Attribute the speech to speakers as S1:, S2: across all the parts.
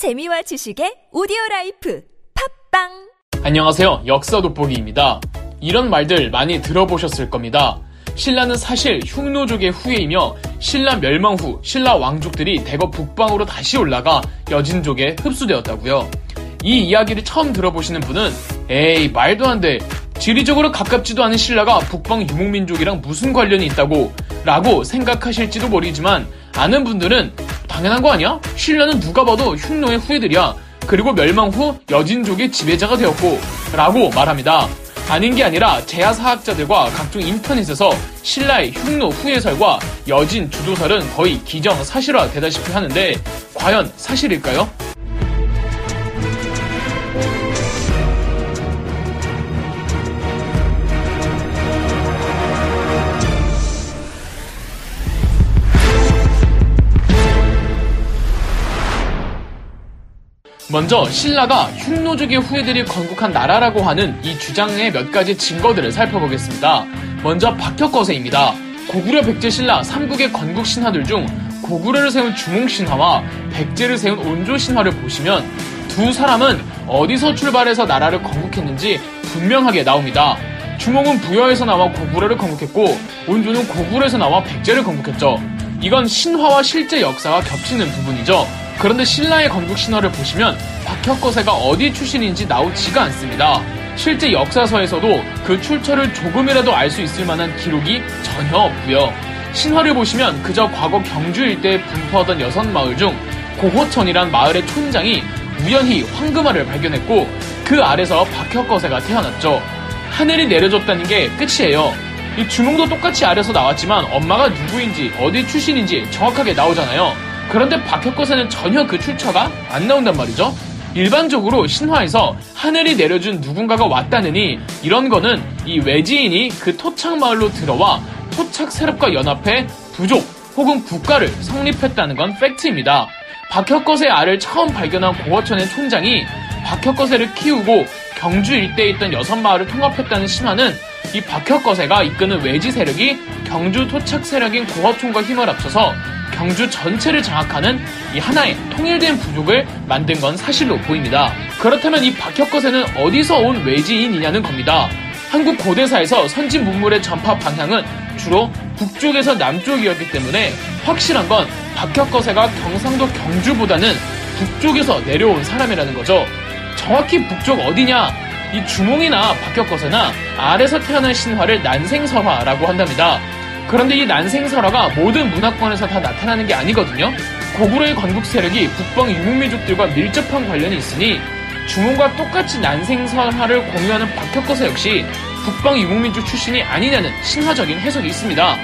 S1: 재미와 지식의 오디오 라이프 팟빵
S2: 안녕하세요. 역사 돋보기입니다. 이런 말들 많이 들어보셨을 겁니다. 신라는 사실 흉노족의 후예이며 신라 멸망 후 신라 왕족들이 대거 북방으로 다시 올라가 여진족에 흡수되었다고요. 이 이야기를 처음 들어보시는 분은 에이 말도 안 돼. 지리적으로 가깝지도 않은 신라가 북방 유목민족이랑 무슨 관련이 있다고 라고 생각하실지도 모르지만 아는 분들은 당연한 거 아니야? 신라는 누가 봐도 흉노의 후예들이야. 그리고 멸망 후 여진족의 지배자가 되었고 라고 말합니다. 아닌 게 아니라 제야 사학자들과 각종 인터넷에서 신라의 흉노 후예설과 여진 주도설은 거의 기정 사실화 되다시피 하는데 과연 사실일까요? 먼저 신라가 흉노족의 후예들이 건국한 나라라고 하는 이 주장의 몇 가지 증거들을 살펴보겠습니다. 먼저 박혁거세입니다. 고구려 백제 신라 삼국의 건국 신화들 중 고구려를 세운 주몽 신화와 백제를 세운 온조 신화를 보시면 두 사람은 어디서 출발해서 나라를 건국했는지 분명하게 나옵니다. 주몽은 부여에서 나와 고구려를 건국했고 온조는 고구려에서 나와 백제를 건국했죠. 이건 신화와 실제 역사가 겹치는 부분이죠. 그런데 신라의 건국 신화를 보시면 박혁거세가 어디 출신인지 나오지가 않습니다. 실제 역사서에서도 그 출처를 조금이라도 알 수 있을 만한 기록이 전혀 없고요. 신화를 보시면 그저 과거 경주 일대에 분포하던 여섯 마을 중 고호천이란 마을의 촌장이 우연히 황금알을 발견했고 그 아래서 박혁거세가 태어났죠. 하늘이 내려줬다는 게 끝이에요. 이 주몽도 똑같이 아래서 나왔지만 엄마가 누구인지 어디 출신인지 정확하게 나오잖아요. 그런데 박혁거세는 전혀 그 출처가 안 나온단 말이죠. 일반적으로 신화에서 하늘이 내려준 누군가가 왔다느니 이런 거는 이 외지인이 그 토착 마을로 들어와 토착 세력과 연합해 부족 혹은 국가를 성립했다는 건 팩트입니다. 박혁거세의 알을 처음 발견한 고어천의 촌장이 박혁거세를 키우고 경주 일대에 있던 여섯 마을을 통합했다는 신화는 이 박혁거세가 이끄는 외지 세력이 경주 토착 세력인 고어촌과 힘을 합쳐서 경주 전체를 장악하는 이 하나의 통일된 부족을 만든 건 사실로 보입니다. 그렇다면 이 박혁거세는 어디서 온 외지인이냐는 겁니다. 한국 고대사에서 선진 문물의 전파 방향은 주로 북쪽에서 남쪽이었기 때문에 확실한 건 박혁거세가 경상도 경주보다는 북쪽에서 내려온 사람이라는 거죠. 정확히 북쪽 어디냐? 이 주몽이나 박혁거세나 아래서 태어난 신화를 난생설화라고 한답니다. 그런데 이 난생설화가 모든 문화권에서 다 나타나는 게 아니거든요. 고구려의 건국 세력이 북방 유목민족들과 밀접한 관련이 있으니 주몽과 똑같이 난생설화를 공유하는 박혁거세 역시 북방 유목민족 출신이 아니냐는 신화적인 해석이 있습니다.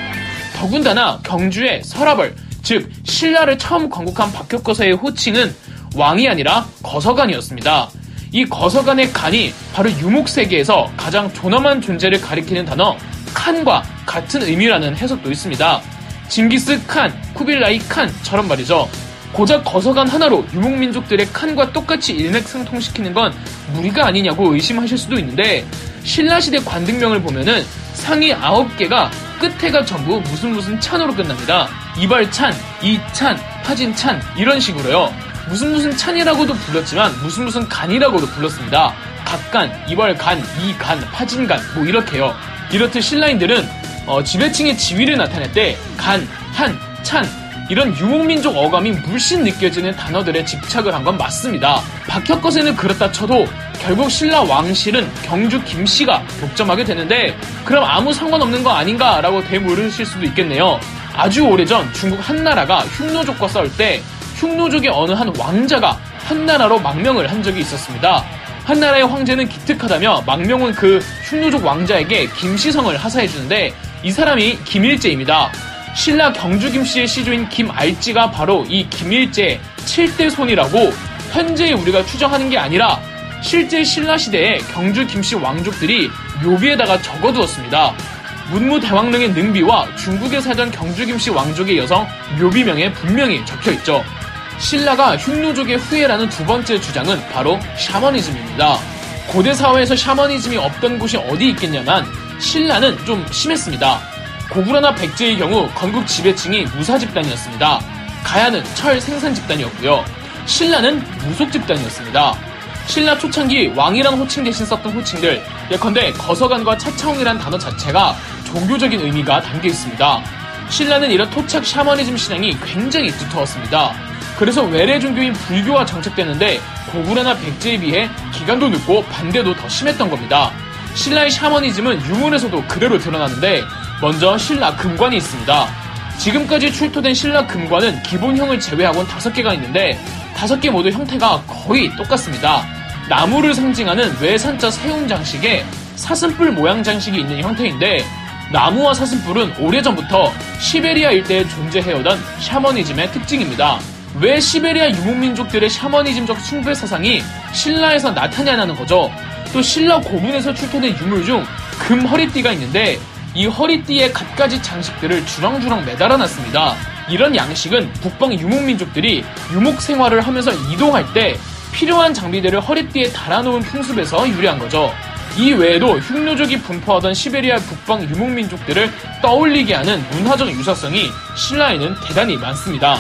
S2: 더군다나 경주의 설화벌, 즉 신라를 처음 건국한 박혁거세의 호칭은 왕이 아니라 거서관이었습니다. 이 거서관의 간이 바로 유목세계에서 가장 존엄한 존재를 가리키는 단어 칸과 같은 의미라는 해석도 있습니다. 징기스 칸, 쿠빌라이 칸처럼 말이죠. 고작 거서관 하나로 유목민족들의 칸과 똑같이 일맥상통시키는 건 무리가 아니냐고 의심하실 수도 있는데 신라시대 관등명을 보면은 상위 9개가 끝에가 전부 무슨 무슨 찬으로 끝납니다. 이발찬, 이찬, 파진찬 이런 식으로요. 무슨 무슨 찬이라고도 불렀지만 무슨 무슨 간이라고도 불렀습니다. 각간, 이발간, 이간, 파진간 뭐 이렇게요. 이렇듯 신라인들은 어, 지배층의 지위를 나타낼 때 간, 한, 찬 이런 유목민족 어감이 물씬 느껴지는 단어들에 집착을 한 건 맞습니다. 박혁거세는 그렇다 쳐도 결국 신라 왕실은 경주 김씨가 독점하게 되는데 그럼 아무 상관없는 거 아닌가라고 되물으실 수도 있겠네요. 아주 오래전 중국 한나라가 흉노족과 싸울 때 흉노족의 어느 한 왕자가 한나라로 망명을 한 적이 있었습니다. 한나라의 황제는 기특하다며 망명은 그 흉노족 왕자에게 김씨성을 하사해주는데 이 사람이 김일제입니다. 신라 경주 김씨의 시조인 김알지가 바로 이 김일제의 7대 손이라고 현재 우리가 추정하는 게 아니라 실제 신라 시대에 경주 김씨 왕족들이 묘비에다가 적어두었습니다. 문무대왕릉의 능비와 중국에 살던 경주 김씨 왕족의 여성 묘비명에 분명히 적혀 있죠. 신라가 흉노족의 후예라는 두 번째 주장은 바로 샤머니즘입니다. 고대 사회에서 샤머니즘이 없던 곳이 어디 있겠냐면 신라는 좀 심했습니다. 고구려나 백제의 경우 건국 지배층이 무사 집단이었습니다. 가야는 철 생산 집단이었고요. 신라는 무속 집단이었습니다. 신라 초창기 왕이란 호칭 대신 썼던 호칭들 예컨대 거서관과 차차홍이란 단어 자체가 종교적인 의미가 담겨 있습니다. 신라는 이런 토착 샤머니즘 신앙이 굉장히 두터웠습니다. 그래서 외래 종교인 불교와 정착되는데 고구려나 백제에 비해 기간도 늦고 반대도 더 심했던 겁니다. 신라의 샤머니즘은 유물에서도 그대로 드러나는데 먼저 신라 금관이 있습니다. 지금까지 출토된 신라 금관은 기본형을 제외하고는 다섯 개가 있는데 다섯 개 모두 형태가 거의 똑같습니다. 나무를 상징하는 외산자 세움 장식에 사슴뿔 모양 장식이 있는 형태인데 나무와 사슴뿔은 오래전부터 시베리아 일대에 존재해오던 샤머니즘의 특징입니다. 왜 시베리아 유목민족들의 샤머니즘적 숭배 사상이 신라에서 나타나냐는 거죠. 또 신라 고문에서 출토된 유물 중 금 허리띠가 있는데 이 허리띠에 갖가지 장식들을 주렁주렁 매달아 놨습니다. 이런 양식은 북방 유목민족들이 유목 생활을 하면서 이동할 때 필요한 장비들을 허리띠에 달아놓은 풍습에서 유래한 거죠. 이 외에도 흉노족이 분포하던 시베리아 북방 유목민족들을 떠올리게 하는 문화적 유사성이 신라에는 대단히 많습니다.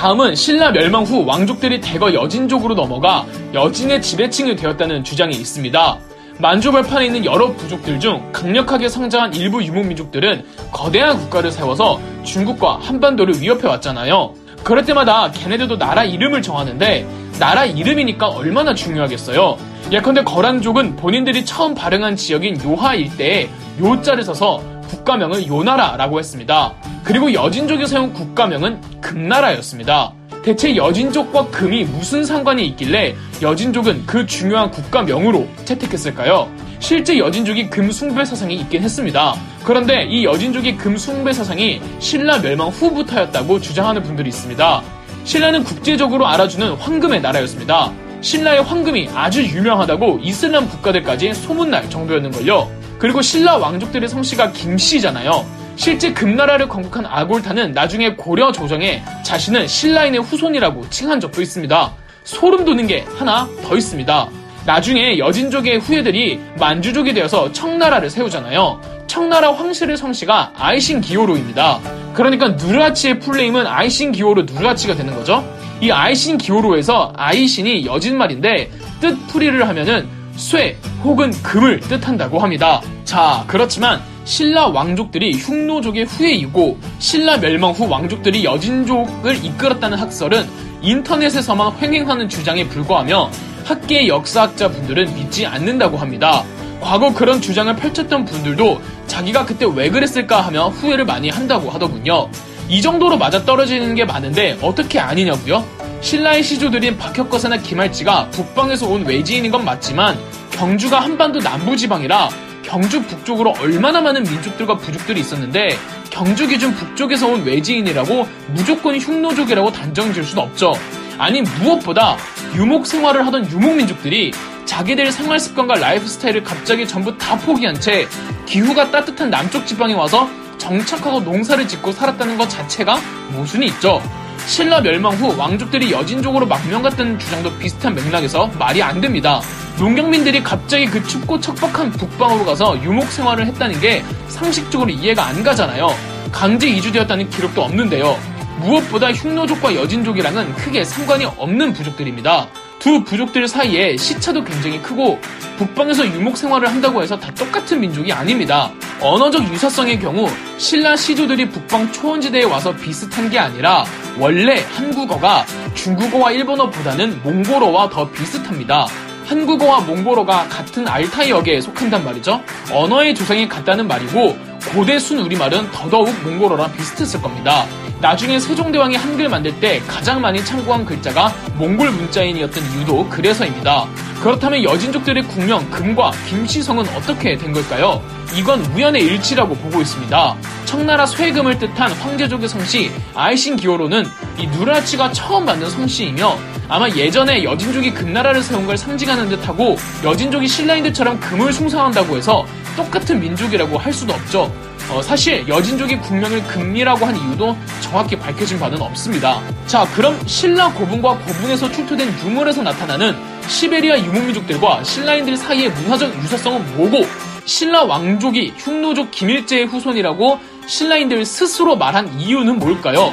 S2: 다음은 신라 멸망 후 왕족들이 대거 여진족으로 넘어가 여진의 지배층이 되었다는 주장이 있습니다. 만주벌판에 있는 여러 부족들 중 강력하게 성장한 일부 유목민족들은 거대한 국가를 세워서 중국과 한반도를 위협해 왔잖아요. 그럴 때마다 걔네들도 나라 이름을 정하는데 나라 이름이니까 얼마나 중요하겠어요. 예컨대 거란족은 본인들이 처음 발행한 지역인 요하 일대에 요자를 써서 국가명을 요나라라고 했습니다. 그리고 여진족이 세운 국가명은 금나라였습니다. 대체 여진족과 금이 무슨 상관이 있길래 여진족은 그 중요한 국가명으로 채택했을까요? 실제 여진족이 금 숭배 사상이 있긴 했습니다. 그런데 이 여진족의 금 숭배 사상이 신라 멸망 후부터였다고 주장하는 분들이 있습니다. 신라는 국제적으로 알아주는 황금의 나라였습니다. 신라의 황금이 아주 유명하다고 이슬람 국가들까지 소문날 정도였는걸요. 그리고 신라 왕족들의 성씨가 김씨잖아요. 실제 금나라를 건국한 아골타는 나중에 고려 조정에 자신은 신라인의 후손이라고 칭한 적도 있습니다. 소름 돋는 게 하나 더 있습니다. 나중에 여진족의 후예들이 만주족이 되어서 청나라를 세우잖아요. 청나라 황실의 성씨가 아이신 기호로입니다. 그러니까 누르하치의 풀네임은 아이신 기호로 누르하치가 되는 거죠. 이 아이신 기호로에서 아이신이 여진말인데 뜻풀이를 하면은 쇠 혹은 금을 뜻한다고 합니다. 자, 그렇지만 신라 왕족들이 흉노족의 후예이고 신라 멸망 후 왕족들이 여진족을 이끌었다는 학설은 인터넷에서만 횡행하는 주장에 불과하며 학계 역사학자 분들은 믿지 않는다고 합니다. 과거 그런 주장을 펼쳤던 분들도 자기가 그때 왜 그랬을까 하며 후회를 많이 한다고 하더군요. 이 정도로 맞아 떨어지는 게 많은데 어떻게 아니냐고요? 신라의 시조들인 박혁거사나 김할지가 북방에서 온 외지인인 건 맞지만 경주가 한반도 남부지방이라 경주 북쪽으로 얼마나 많은 민족들과 부족들이 있었는데 경주 기준 북쪽에서 온 외지인이라고 무조건 흉노족이라고 단정 지을 수는 없죠. 아니 무엇보다 유목 생활을 하던 유목 민족들이 자기들 생활 습관과 라이프 스타일을 갑자기 전부 다 포기한 채 기후가 따뜻한 남쪽 지방에 와서 정착하고 농사를 짓고 살았다는 것 자체가 모순이 있죠. 신라 멸망 후 왕족들이 여진족으로 망명 갔다는 주장도 비슷한 맥락에서 말이 안 됩니다. 농경민들이 갑자기 그 춥고 척박한 북방으로 가서 유목 생활을 했다는 게 상식적으로 이해가 안 가잖아요. 강제 이주되었다는 기록도 없는데요. 무엇보다 흉노족과 여진족이랑은 크게 상관이 없는 부족들입니다. 두 부족들 사이에 시차도 굉장히 크고 북방에서 유목 생활을 한다고 해서 다 똑같은 민족이 아닙니다. 언어적 유사성의 경우 신라 시조들이 북방 초원지대에 와서 비슷한 게 아니라 원래 한국어가 중국어와 일본어보다는 몽골어와 더 비슷합니다. 한국어와 몽골어가 같은 알타이어계에 속한단 말이죠. 언어의 조상이 같다는 말이고 고대 순 우리말은 더더욱 몽골어랑 비슷했을 겁니다. 나중에 세종대왕이 한글 만들 때 가장 많이 참고한 글자가 몽골 문자인이었던 이유도 그래서입니다. 그렇다면 여진족들의 국명 금과 김시성은 어떻게 된 걸까요? 이건 우연의 일치라고 보고 있습니다. 청나라 쇠금을 뜻한 황제족의 성씨 아이신 기호로는 이 누라치가 처음 만든 성씨이며 아마 예전에 여진족이 금나라를 세운 걸 상징하는 듯하고 여진족이 신라인들처럼 금을 숭상한다고 해서 똑같은 민족이라고 할 수도 없죠. 어, 사실 여진족이 국명을 금리라고 한 이유도 정확히 밝혀진 바는 없습니다. 자, 그럼 신라 고분과 고분에서 출토된 유물에서 나타나는 시베리아 유목민족들과 신라인들 사이의 문화적 유사성은 뭐고 신라 왕족이 흉노족 김일제의 후손이라고 신라인들 스스로 말한 이유는 뭘까요?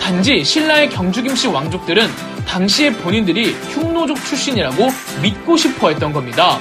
S2: 단지 신라의 경주김씨 왕족들은 당시에 본인들이 흉노족 출신이라고 믿고 싶어 했던 겁니다.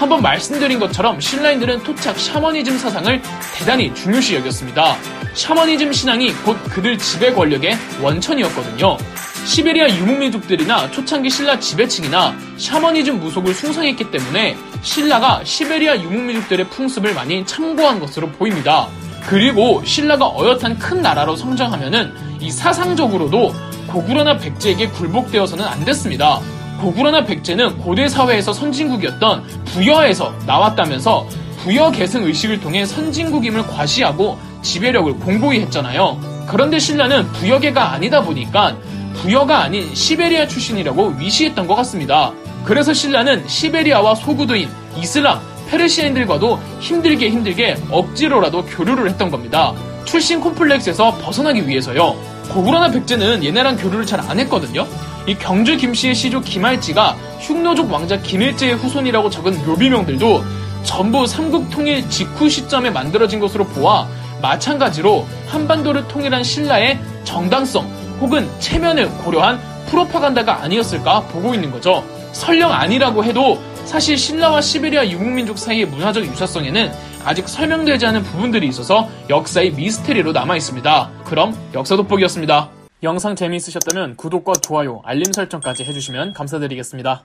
S2: 한번 말씀드린 것처럼 신라인들은 토착 샤머니즘 사상을 대단히 중요시 여겼습니다. 샤머니즘 신앙이 곧 그들 지배 권력의 원천이었거든요. 시베리아 유목민족들이나 초창기 신라 지배층이나 샤머니즘 무속을 숭상했기 때문에 신라가 시베리아 유목민족들의 풍습을 많이 참고한 것으로 보입니다. 그리고 신라가 어엿한 큰 나라로 성장하면은 이 사상적으로도 고구려나 백제에게 굴복되어서는 안 됐습니다. 고구려나 백제는 고대 사회에서 선진국이었던 부여에서 나왔다면서 부여 계승 의식을 통해 선진국임을 과시하고 지배력을 공고히 했잖아요. 그런데 신라는 부여계가 아니다 보니까 부여가 아닌 시베리아 출신이라고 위시했던 것 같습니다. 그래서 신라는 시베리아와 소구도인 이슬람, 페르시아인들과도 힘들게 힘들게 억지로라도 교류를 했던 겁니다. 출신 콤플렉스에서 벗어나기 위해서요. 고구려나 백제는 얘네랑 교류를 잘 안 했거든요. 이 경주 김씨의 시조 김할지가 흉노족 왕자 김일제의 후손이라고 적은 묘비명들도 전부 삼국 통일 직후 시점에 만들어진 것으로 보아 마찬가지로 한반도를 통일한 신라의 정당성 혹은 체면을 고려한 프로파간다가 아니었을까 보고 있는 거죠. 설령 아니라고 해도 사실 신라와 시베리아 유목민족 사이의 문화적 유사성에는 아직 설명되지 않은 부분들이 있어서 역사의 미스테리로 남아 있습니다. 그럼 역사 돋보기였습니다. 영상 재미있으셨다면 구독과 좋아요, 알림 설정까지 해주시면 감사드리겠습니다.